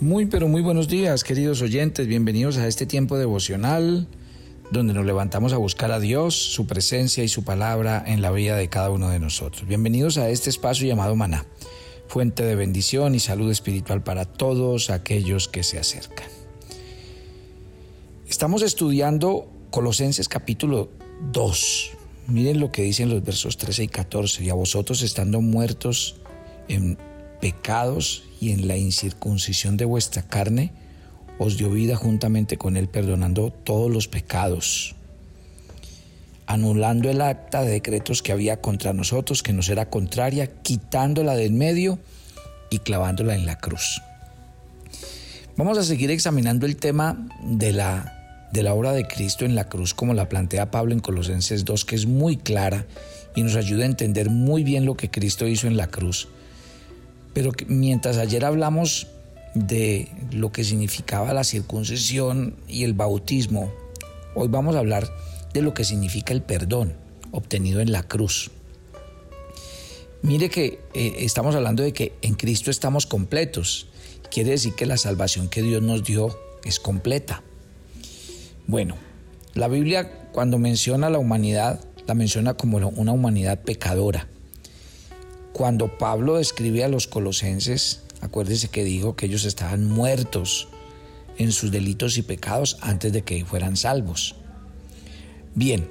Muy pero muy buenos días queridos oyentes, bienvenidos a este tiempo devocional donde nos levantamos a buscar a Dios, su presencia y su palabra en la vida de cada uno de nosotros. Bienvenidos a este espacio llamado Maná, fuente de bendición y salud espiritual para todos aquellos que se acercan. Estamos estudiando Colosenses capítulo 2. Miren lo que dicen los versos 13 y 14. Y a vosotros estando muertos en pecados y en la incircuncisión de vuestra carne, os dio vida juntamente con él, perdonando todos los pecados, anulando el acta de decretos que había contra nosotros, que nos era contraria, quitándola de en medio y clavándola en la cruz. Vamos a seguir examinando el tema de la, de la obra de Cristo en la cruz, como la plantea Pablo en Colosenses 2, que es muy clara y nos ayuda a entender muy bien lo que Cristo hizo en la cruz pero mientras ayer hablamos de lo que significaba la circuncisión y el bautismo, hoy vamos a hablar de lo que significa el perdón obtenido en la cruz. Mire que eh, estamos hablando de que en Cristo estamos completos. Quiere decir que la salvación que Dios nos dio es completa. Bueno, la Biblia cuando menciona a la humanidad, la menciona como una humanidad pecadora. Cuando Pablo describe a los colosenses, acuérdese que dijo que ellos estaban muertos en sus delitos y pecados antes de que fueran salvos. Bien,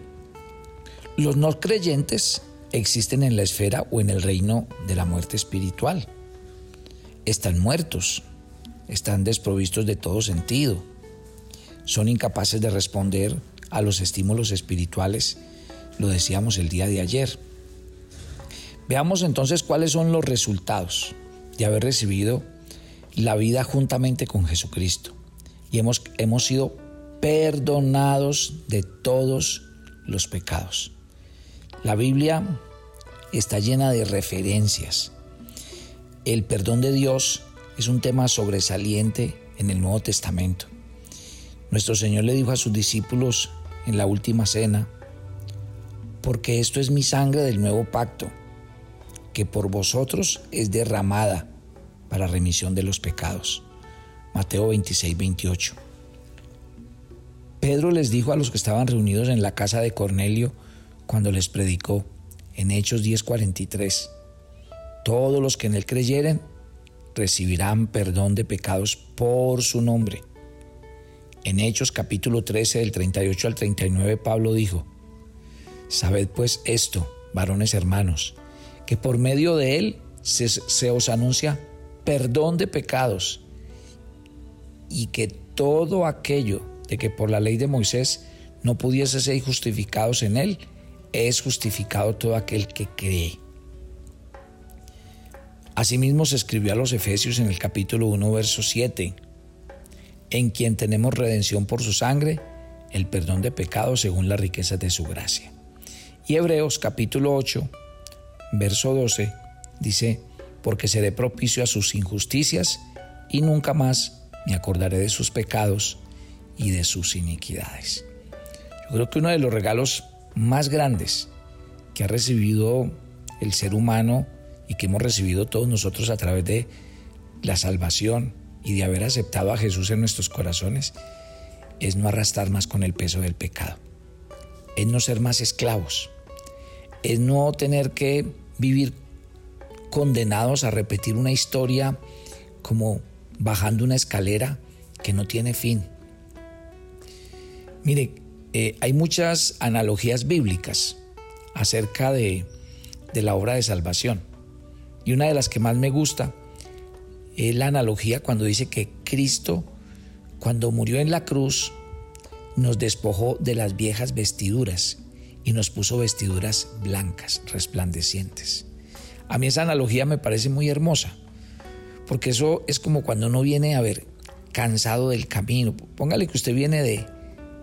los no creyentes existen en la esfera o en el reino de la muerte espiritual. Están muertos, están desprovistos de todo sentido, son incapaces de responder a los estímulos espirituales, lo decíamos el día de ayer. Veamos entonces cuáles son los resultados de haber recibido la vida juntamente con Jesucristo. Y hemos, hemos sido perdonados de todos los pecados. La Biblia está llena de referencias. El perdón de Dios es un tema sobresaliente en el Nuevo Testamento. Nuestro Señor le dijo a sus discípulos en la última cena, porque esto es mi sangre del nuevo pacto que por vosotros es derramada para remisión de los pecados. Mateo 26, 28. Pedro les dijo a los que estaban reunidos en la casa de Cornelio cuando les predicó en Hechos 10:43, todos los que en él creyeren recibirán perdón de pecados por su nombre. En Hechos capítulo 13 del 38 al 39 Pablo dijo, Sabed pues esto, varones hermanos, que por medio de él se, os anuncia perdón de pecados y que todo aquello de que por la ley de Moisés no pudiese ser justificados en él, es justificado todo aquel que cree. Asimismo se escribió a los Efesios en el capítulo 1, verso 7, en quien tenemos redención por su sangre, el perdón de pecados según la riqueza de su gracia. Y Hebreos capítulo 8, verso 12, dice, porque seré propicio a sus injusticias y nunca más me acordaré de sus pecados y de sus iniquidades. Yo creo que uno de los regalos más grandes que ha recibido el ser humano y que hemos recibido todos nosotros a través de la salvación y de haber aceptado a Jesús en nuestros corazones es no arrastrar más con el peso del pecado, es no ser más esclavos, es no tener que vivir condenados a repetir una historia como bajando una escalera que no tiene fin. Mire, eh, hay muchas analogías bíblicas acerca de, de la obra de salvación. Y una de las que más me gusta es la analogía cuando dice que Cristo, cuando murió en la cruz, nos despojó de las viejas vestiduras y nos puso vestiduras blancas, resplandecientes. A mí esa analogía me parece muy hermosa, porque eso es como cuando uno viene a ver cansado del camino. Póngale que usted viene de,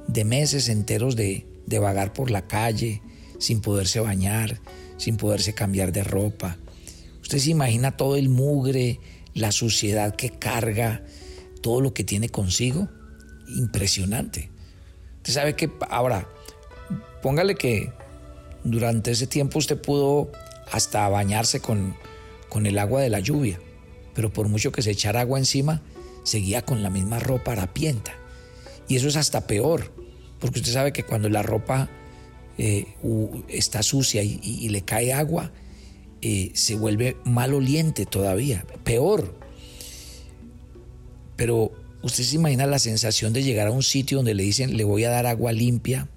de meses enteros de, de vagar por la calle, sin poderse bañar, sin poderse cambiar de ropa. Usted se imagina todo el mugre, la suciedad que carga, todo lo que tiene consigo. Impresionante. Usted sabe que ahora Póngale que durante ese tiempo usted pudo hasta bañarse con, con el agua de la lluvia, pero por mucho que se echara agua encima, seguía con la misma ropa harapienta. Y eso es hasta peor, porque usted sabe que cuando la ropa eh, está sucia y, le cae agua, eh, se vuelve maloliente todavía, peor. Pero usted se imagina la sensación de llegar a un sitio donde le dicen, le voy a dar agua limpia,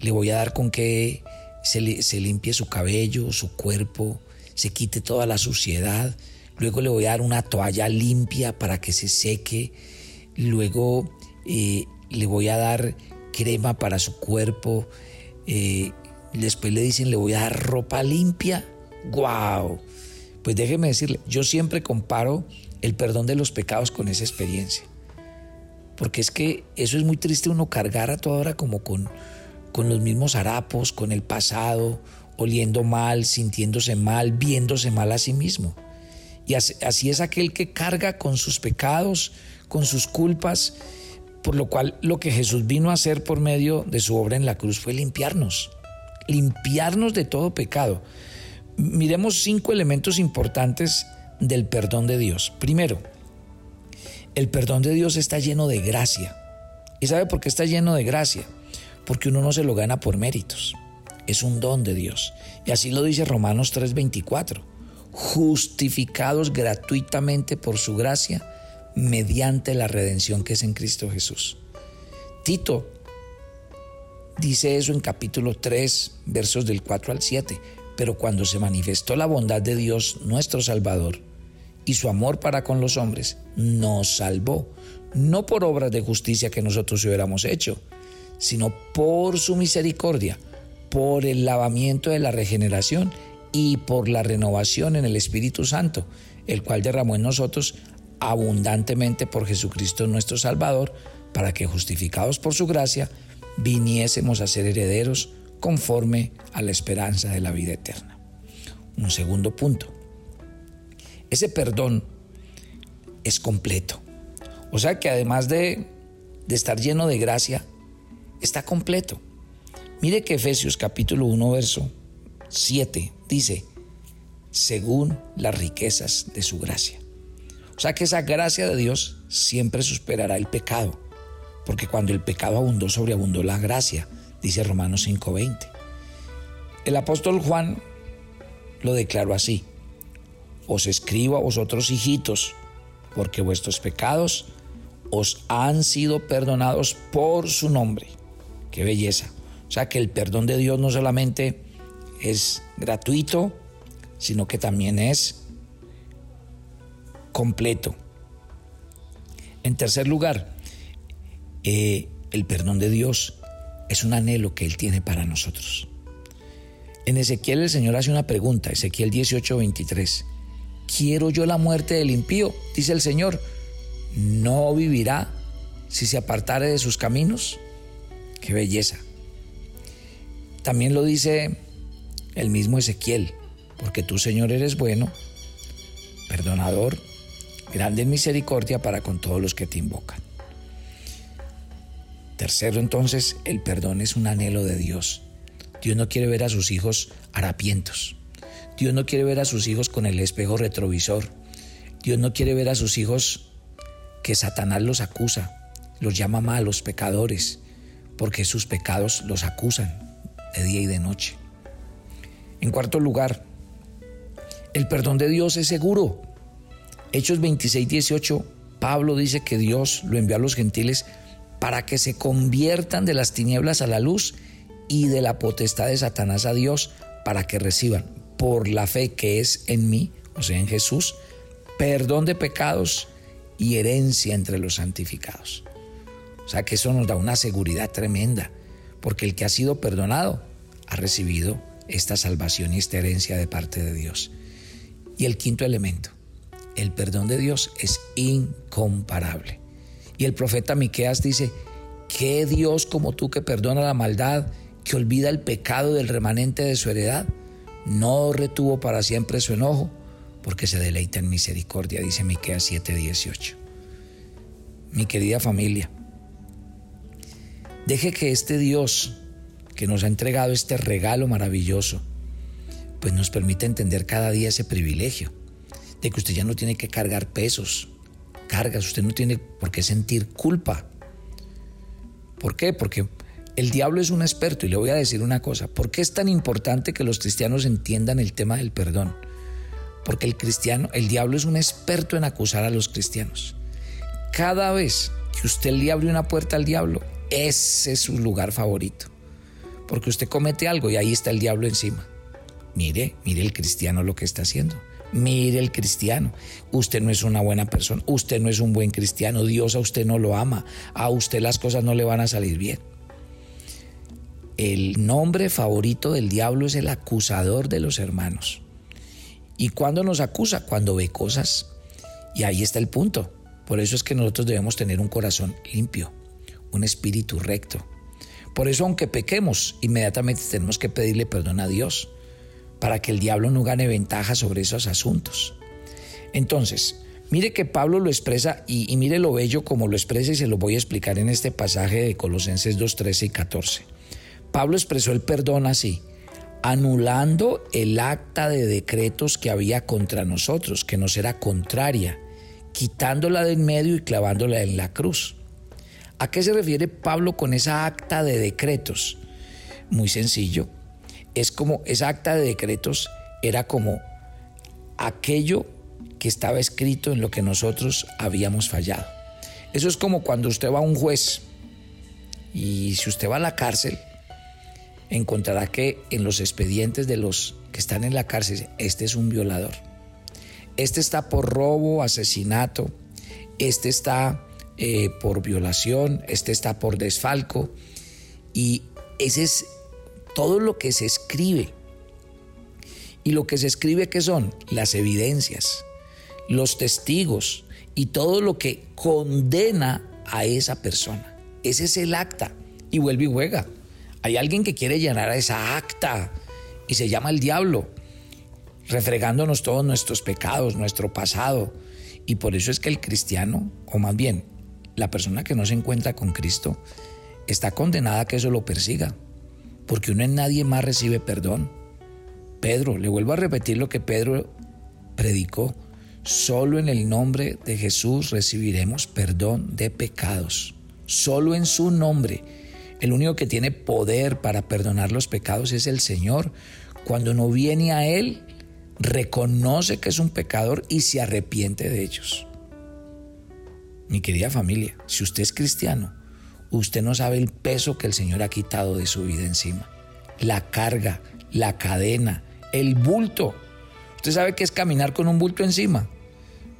le voy a dar con que se, se limpie su cabello, su cuerpo, se quite toda la suciedad, luego le voy a dar una toalla limpia para que se seque, luego eh, le voy a dar crema para su cuerpo, eh, después le dicen le voy a dar ropa limpia, ¡guau! Pues déjeme decirle, yo siempre comparo el perdón de los pecados con esa experiencia. Porque es que eso es muy triste uno cargar a toda hora como con, con los mismos harapos, con el pasado, oliendo mal, sintiéndose mal, viéndose mal a sí mismo. Y así es aquel que carga con sus pecados, con sus culpas, por lo cual lo que Jesús vino a hacer por medio de su obra en la cruz fue limpiarnos, limpiarnos de todo pecado. Miremos cinco elementos importantes del perdón de Dios. Primero, el perdón de Dios está lleno de gracia. ¿Y sabe por qué está lleno de gracia? Porque uno no se lo gana por méritos. Es un don de Dios. Y así lo dice Romanos 3:24 justificados gratuitamente por su gracia mediante la redención que es en Cristo Jesús. Tito dice eso en capítulo 3, versos del 4 al 7, pero cuando se manifestó la bondad de Dios nuestro Salvador y su amor para con los hombres, nos salvó, no por obras de justicia que nosotros hubiéramos hecho, sino por su misericordia, por el lavamiento de la regeneración y por la renovación en el Espíritu Santo, el cual derramó en nosotros abundantemente por Jesucristo nuestro Salvador, para que justificados por su gracia, viniésemos a ser herederos conforme a la esperanza de la vida eterna. Un segundo punto. Ese perdón es completo. O sea que además de, de estar lleno de gracia, está completo. Mire que Efesios capítulo 1, verso 7 dice, según las riquezas de su gracia. O sea que esa gracia de Dios siempre superará el pecado, porque cuando el pecado abundó, sobreabundó la gracia, dice Romanos 5:20. El apóstol Juan lo declaró así, os escribo a vosotros hijitos, porque vuestros pecados os han sido perdonados por su nombre. Qué belleza. O sea que el perdón de Dios no solamente es gratuito, sino que también es completo. En tercer lugar, eh, el perdón de Dios es un anhelo que Él tiene para nosotros. En Ezequiel el Señor hace una pregunta, Ezequiel 18, 23. ¿Quiero yo la muerte del impío? Dice el Señor. ¿No vivirá si se apartare de sus caminos? Qué belleza. También lo dice el mismo Ezequiel, porque tú, Señor, eres bueno, perdonador, grande en misericordia para con todos los que te invocan. Tercero, entonces, el perdón es un anhelo de Dios. Dios no quiere ver a sus hijos harapientos. Dios no quiere ver a sus hijos con el espejo retrovisor. Dios no quiere ver a sus hijos que Satanás los acusa, los llama malos, pecadores, porque sus pecados los acusan de día y de noche. En cuarto lugar, el perdón de Dios es seguro. Hechos 26, 18, Pablo dice que Dios lo envió a los gentiles para que se conviertan de las tinieblas a la luz y de la potestad de Satanás a Dios, para que reciban por la fe que es en mí, o sea, en Jesús, perdón de pecados y herencia entre los santificados. O sea que eso nos da una seguridad tremenda, porque el que ha sido perdonado ha recibido esta salvación y esta herencia de parte de Dios. Y el quinto elemento, el perdón de Dios es incomparable. Y el profeta Miqueas dice, ¿qué Dios como tú que perdona la maldad, que olvida el pecado del remanente de su heredad? No retuvo para siempre su enojo, porque se deleita en misericordia, dice Miqueas 7:18. Mi querida familia, deje que este Dios que nos ha entregado este regalo maravilloso, pues nos permite entender cada día ese privilegio de que usted ya no tiene que cargar pesos cargas, usted no tiene por qué sentir culpa. ¿Por qué? Porque el diablo es un experto y le voy a decir una cosa. ¿Por qué es tan importante que los cristianos entiendan el tema del perdón? Porque el cristiano, el diablo es un experto en acusar a los cristianos. Cada vez que usted le abre una puerta al diablo, ese es su lugar favorito. Porque usted comete algo y ahí está el diablo encima. Mire, mire el cristiano lo que está haciendo. Mire el cristiano. Usted no es una buena persona. Usted no es un buen cristiano. Dios a usted no lo ama. A usted las cosas no le van a salir bien. El nombre favorito del diablo es el acusador de los hermanos. ¿Y cuándo nos acusa? Cuando ve cosas. Y ahí está el punto. Por eso es que nosotros debemos tener un corazón limpio, un espíritu recto. Por eso aunque pequemos, inmediatamente tenemos que pedirle perdón a Dios para que el diablo no gane ventaja sobre esos asuntos. Entonces, mire que Pablo lo expresa y, mire lo bello como lo expresa y se lo voy a explicar en este pasaje de Colosenses 2, 13 y 14. Pablo expresó el perdón así, anulando el acta de decretos que había contra nosotros, que nos era contraria, quitándola de en medio y clavándola en la cruz. ¿A qué se refiere Pablo con esa acta de decretos? Muy sencillo. Es como esa acta de decretos era como aquello que estaba escrito en lo que nosotros habíamos fallado. Eso es como cuando usted va a un juez y si usted va a la cárcel, encontrará que en los expedientes de los que están en la cárcel, este es un violador. Este está por robo, asesinato, este está eh, por violación, este está por desfalco. Y ese es todo lo que se escribe. Y lo que se escribe que son las evidencias, los testigos y todo lo que condena a esa persona. Ese es el acta. Y vuelve y juega. Hay alguien que quiere llenar a esa acta y se llama el diablo refregándonos todos nuestros pecados, nuestro pasado. Y por eso es que el cristiano, o más bien la persona que no se encuentra con Cristo, está condenada a que eso lo persiga, porque uno en nadie más recibe perdón. Pedro, le vuelvo a repetir lo que Pedro predicó, solo en el nombre de Jesús recibiremos perdón de pecados, solo en su nombre. El único que tiene poder para perdonar los pecados es el Señor. Cuando no viene a Él, reconoce que es un pecador y se arrepiente de ellos. Mi querida familia, si usted es cristiano, usted no sabe el peso que el Señor ha quitado de su vida encima. La carga, la cadena, el bulto. ¿Usted sabe qué es caminar con un bulto encima?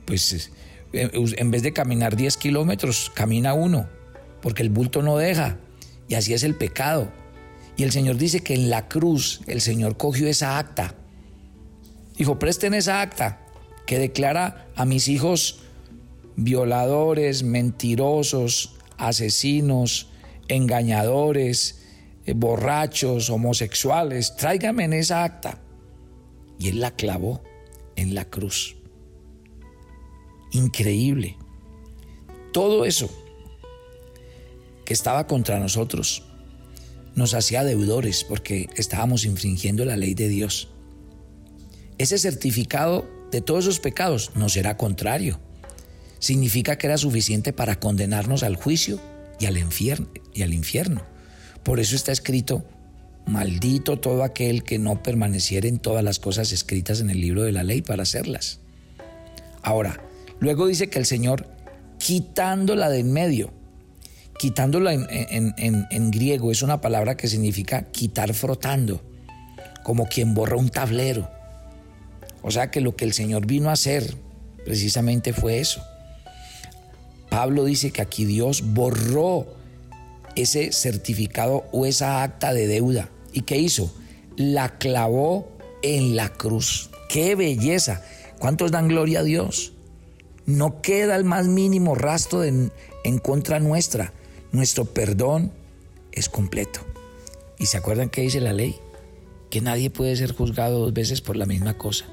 Pues eh, en vez de caminar 10 kilómetros, camina uno, porque el bulto no deja. Y así es el pecado. Y el Señor dice que en la cruz el Señor cogió esa acta Dijo, presten esa acta que declara a mis hijos violadores, mentirosos, asesinos, engañadores, eh, borrachos, homosexuales. Tráigame en esa acta. Y él la clavó en la cruz. Increíble. Todo eso que estaba contra nosotros nos hacía deudores porque estábamos infringiendo la ley de Dios ese certificado de todos esos pecados no será contrario. Significa que era suficiente para condenarnos al juicio y al infierno. Y al infierno. Por eso está escrito, maldito todo aquel que no permaneciera en todas las cosas escritas en el libro de la ley para hacerlas. Ahora, luego dice que el Señor, quitándola de en medio, quitándola en, en griego es una palabra que significa quitar frotando, como quien borra un tablero. O sea que lo que el Señor vino a hacer precisamente fue eso. Pablo dice que aquí Dios borró ese certificado o esa acta de deuda. ¿Y qué hizo? La clavó en la cruz. ¡Qué belleza! ¿Cuántos dan gloria a Dios? No queda el más mínimo rastro en, contra nuestra. Nuestro perdón es completo. ¿Y se acuerdan qué dice la ley? Que nadie puede ser juzgado dos veces por la misma cosa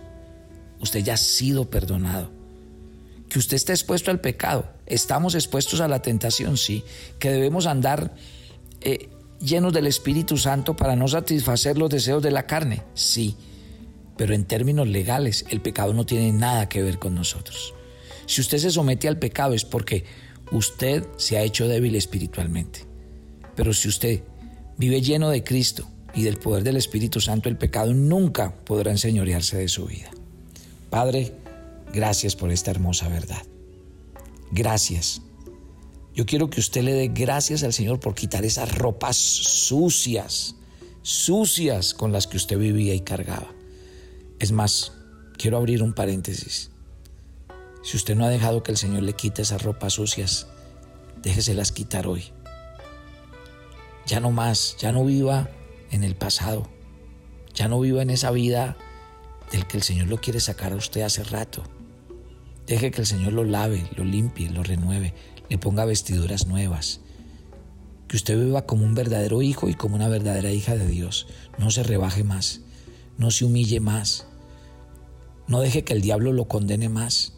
usted ya ha sido perdonado. Que usted está expuesto al pecado. Estamos expuestos a la tentación, sí. Que debemos andar eh, llenos del Espíritu Santo para no satisfacer los deseos de la carne, sí. Pero en términos legales, el pecado no tiene nada que ver con nosotros. Si usted se somete al pecado es porque usted se ha hecho débil espiritualmente. Pero si usted vive lleno de Cristo y del poder del Espíritu Santo, el pecado nunca podrá enseñorearse de su vida. Padre, gracias por esta hermosa verdad. Gracias. Yo quiero que usted le dé gracias al Señor por quitar esas ropas sucias, sucias con las que usted vivía y cargaba. Es más, quiero abrir un paréntesis. Si usted no ha dejado que el Señor le quite esas ropas sucias, déjeselas quitar hoy. Ya no más, ya no viva en el pasado. Ya no viva en esa vida del que el Señor lo quiere sacar a usted hace rato. Deje que el Señor lo lave, lo limpie, lo renueve, le ponga vestiduras nuevas. Que usted viva como un verdadero hijo y como una verdadera hija de Dios. No se rebaje más, no se humille más. No deje que el diablo lo condene más.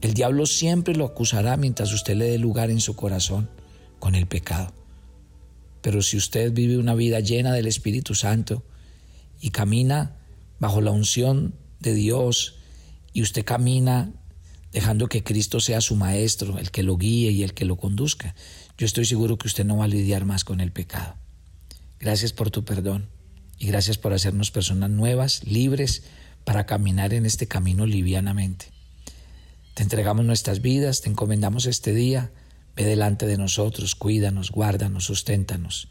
El diablo siempre lo acusará mientras usted le dé lugar en su corazón con el pecado. Pero si usted vive una vida llena del Espíritu Santo y camina bajo la unción de Dios y usted camina dejando que Cristo sea su maestro, el que lo guíe y el que lo conduzca, yo estoy seguro que usted no va a lidiar más con el pecado. Gracias por tu perdón y gracias por hacernos personas nuevas, libres, para caminar en este camino livianamente. Te entregamos nuestras vidas, te encomendamos este día Ve delante de nosotros, cuídanos, guárdanos, susténtanos.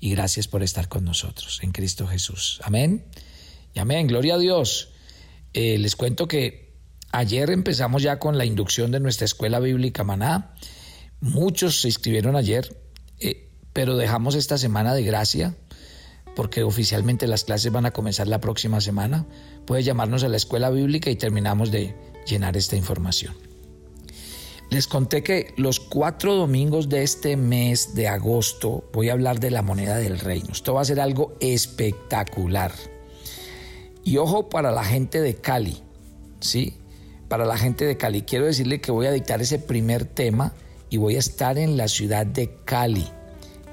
Y gracias por estar con nosotros en Cristo Jesús. Amén. Y amén. Gloria a Dios. Eh, les cuento que ayer empezamos ya con la inducción de nuestra escuela bíblica Maná. Muchos se inscribieron ayer, eh, pero dejamos esta semana de gracia porque oficialmente las clases van a comenzar la próxima semana. Puede llamarnos a la escuela bíblica y terminamos de llenar esta información. Les conté que los cuatro domingos de este mes de agosto voy a hablar de la moneda del reino. Esto va a ser algo espectacular. Y ojo para la gente de Cali, ¿sí? Para la gente de Cali. Quiero decirle que voy a dictar ese primer tema y voy a estar en la ciudad de Cali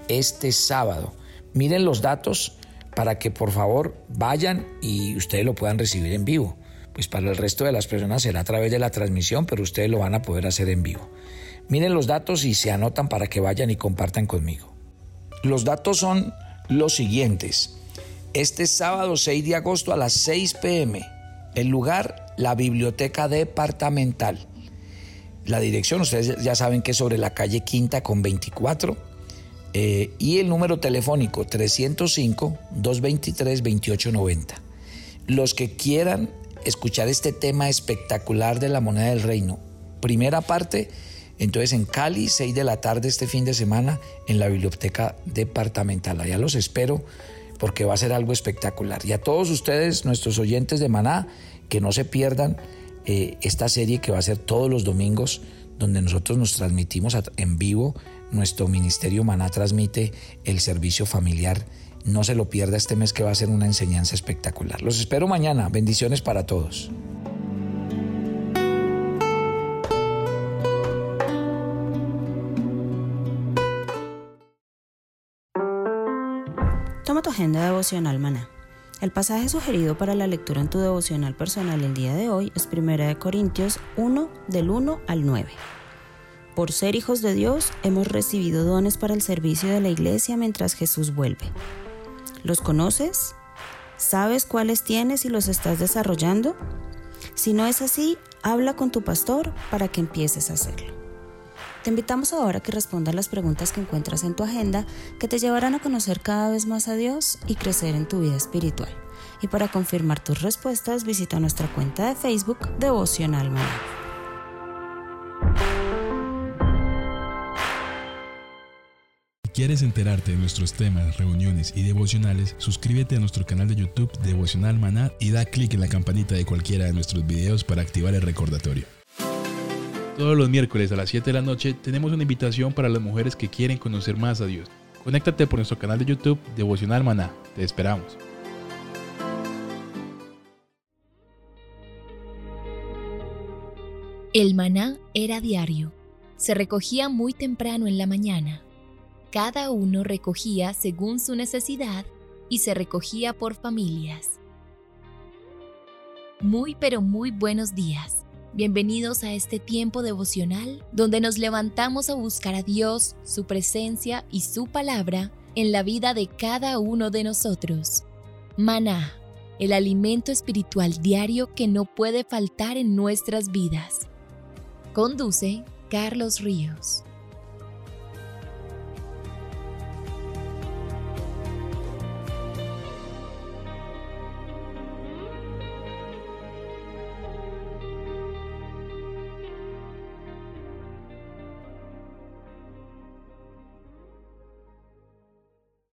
este sábado. Miren los datos para que por favor vayan y ustedes lo puedan recibir en vivo pues para el resto de las personas será a través de la transmisión, pero ustedes lo van a poder hacer en vivo. Miren los datos y se anotan para que vayan y compartan conmigo. Los datos son los siguientes. Este sábado 6 de agosto a las 6 pm, el lugar, la biblioteca departamental. La dirección, ustedes ya saben que es sobre la calle Quinta con 24. Eh, y el número telefónico 305-223-2890. Los que quieran escuchar este tema espectacular de la moneda del reino. Primera parte, entonces en Cali, 6 de la tarde este fin de semana, en la biblioteca departamental. Allá los espero porque va a ser algo espectacular. Y a todos ustedes, nuestros oyentes de Maná, que no se pierdan eh, esta serie que va a ser todos los domingos, donde nosotros nos transmitimos en vivo. Nuestro ministerio Maná transmite el servicio familiar no se lo pierda este mes que va a ser una enseñanza espectacular. Los espero mañana. Bendiciones para todos. Agenda devocional, maná. El pasaje sugerido para la lectura en tu devocional personal el día de hoy es 1 Corintios 1 del 1 al 9. Por ser hijos de Dios hemos recibido dones para el servicio de la iglesia mientras Jesús vuelve. ¿Los conoces? ¿Sabes cuáles tienes y los estás desarrollando? Si no es así, habla con tu pastor para que empieces a hacerlo. Te invitamos ahora a que respondas las preguntas que encuentras en tu agenda que te llevarán a conocer cada vez más a Dios y crecer en tu vida espiritual. Y para confirmar tus respuestas, visita nuestra cuenta de Facebook Devocional Maná. ¿Quieres enterarte de nuestros temas, reuniones y devocionales? Suscríbete a nuestro canal de YouTube Devocional Maná y da clic en la campanita de cualquiera de nuestros videos para activar el recordatorio. Todos los miércoles a las 7 de la noche tenemos una invitación para las mujeres que quieren conocer más a Dios. Conéctate por nuestro canal de YouTube Devocional Maná. Te esperamos. El maná era diario. Se recogía muy temprano en la mañana cada uno recogía según su necesidad y se recogía por familias. Muy pero muy buenos días. Bienvenidos a este tiempo devocional donde nos levantamos a buscar a Dios, su presencia y su palabra en la vida de cada uno de nosotros. Maná, el alimento espiritual diario que no puede faltar en nuestras vidas. Conduce Carlos Ríos.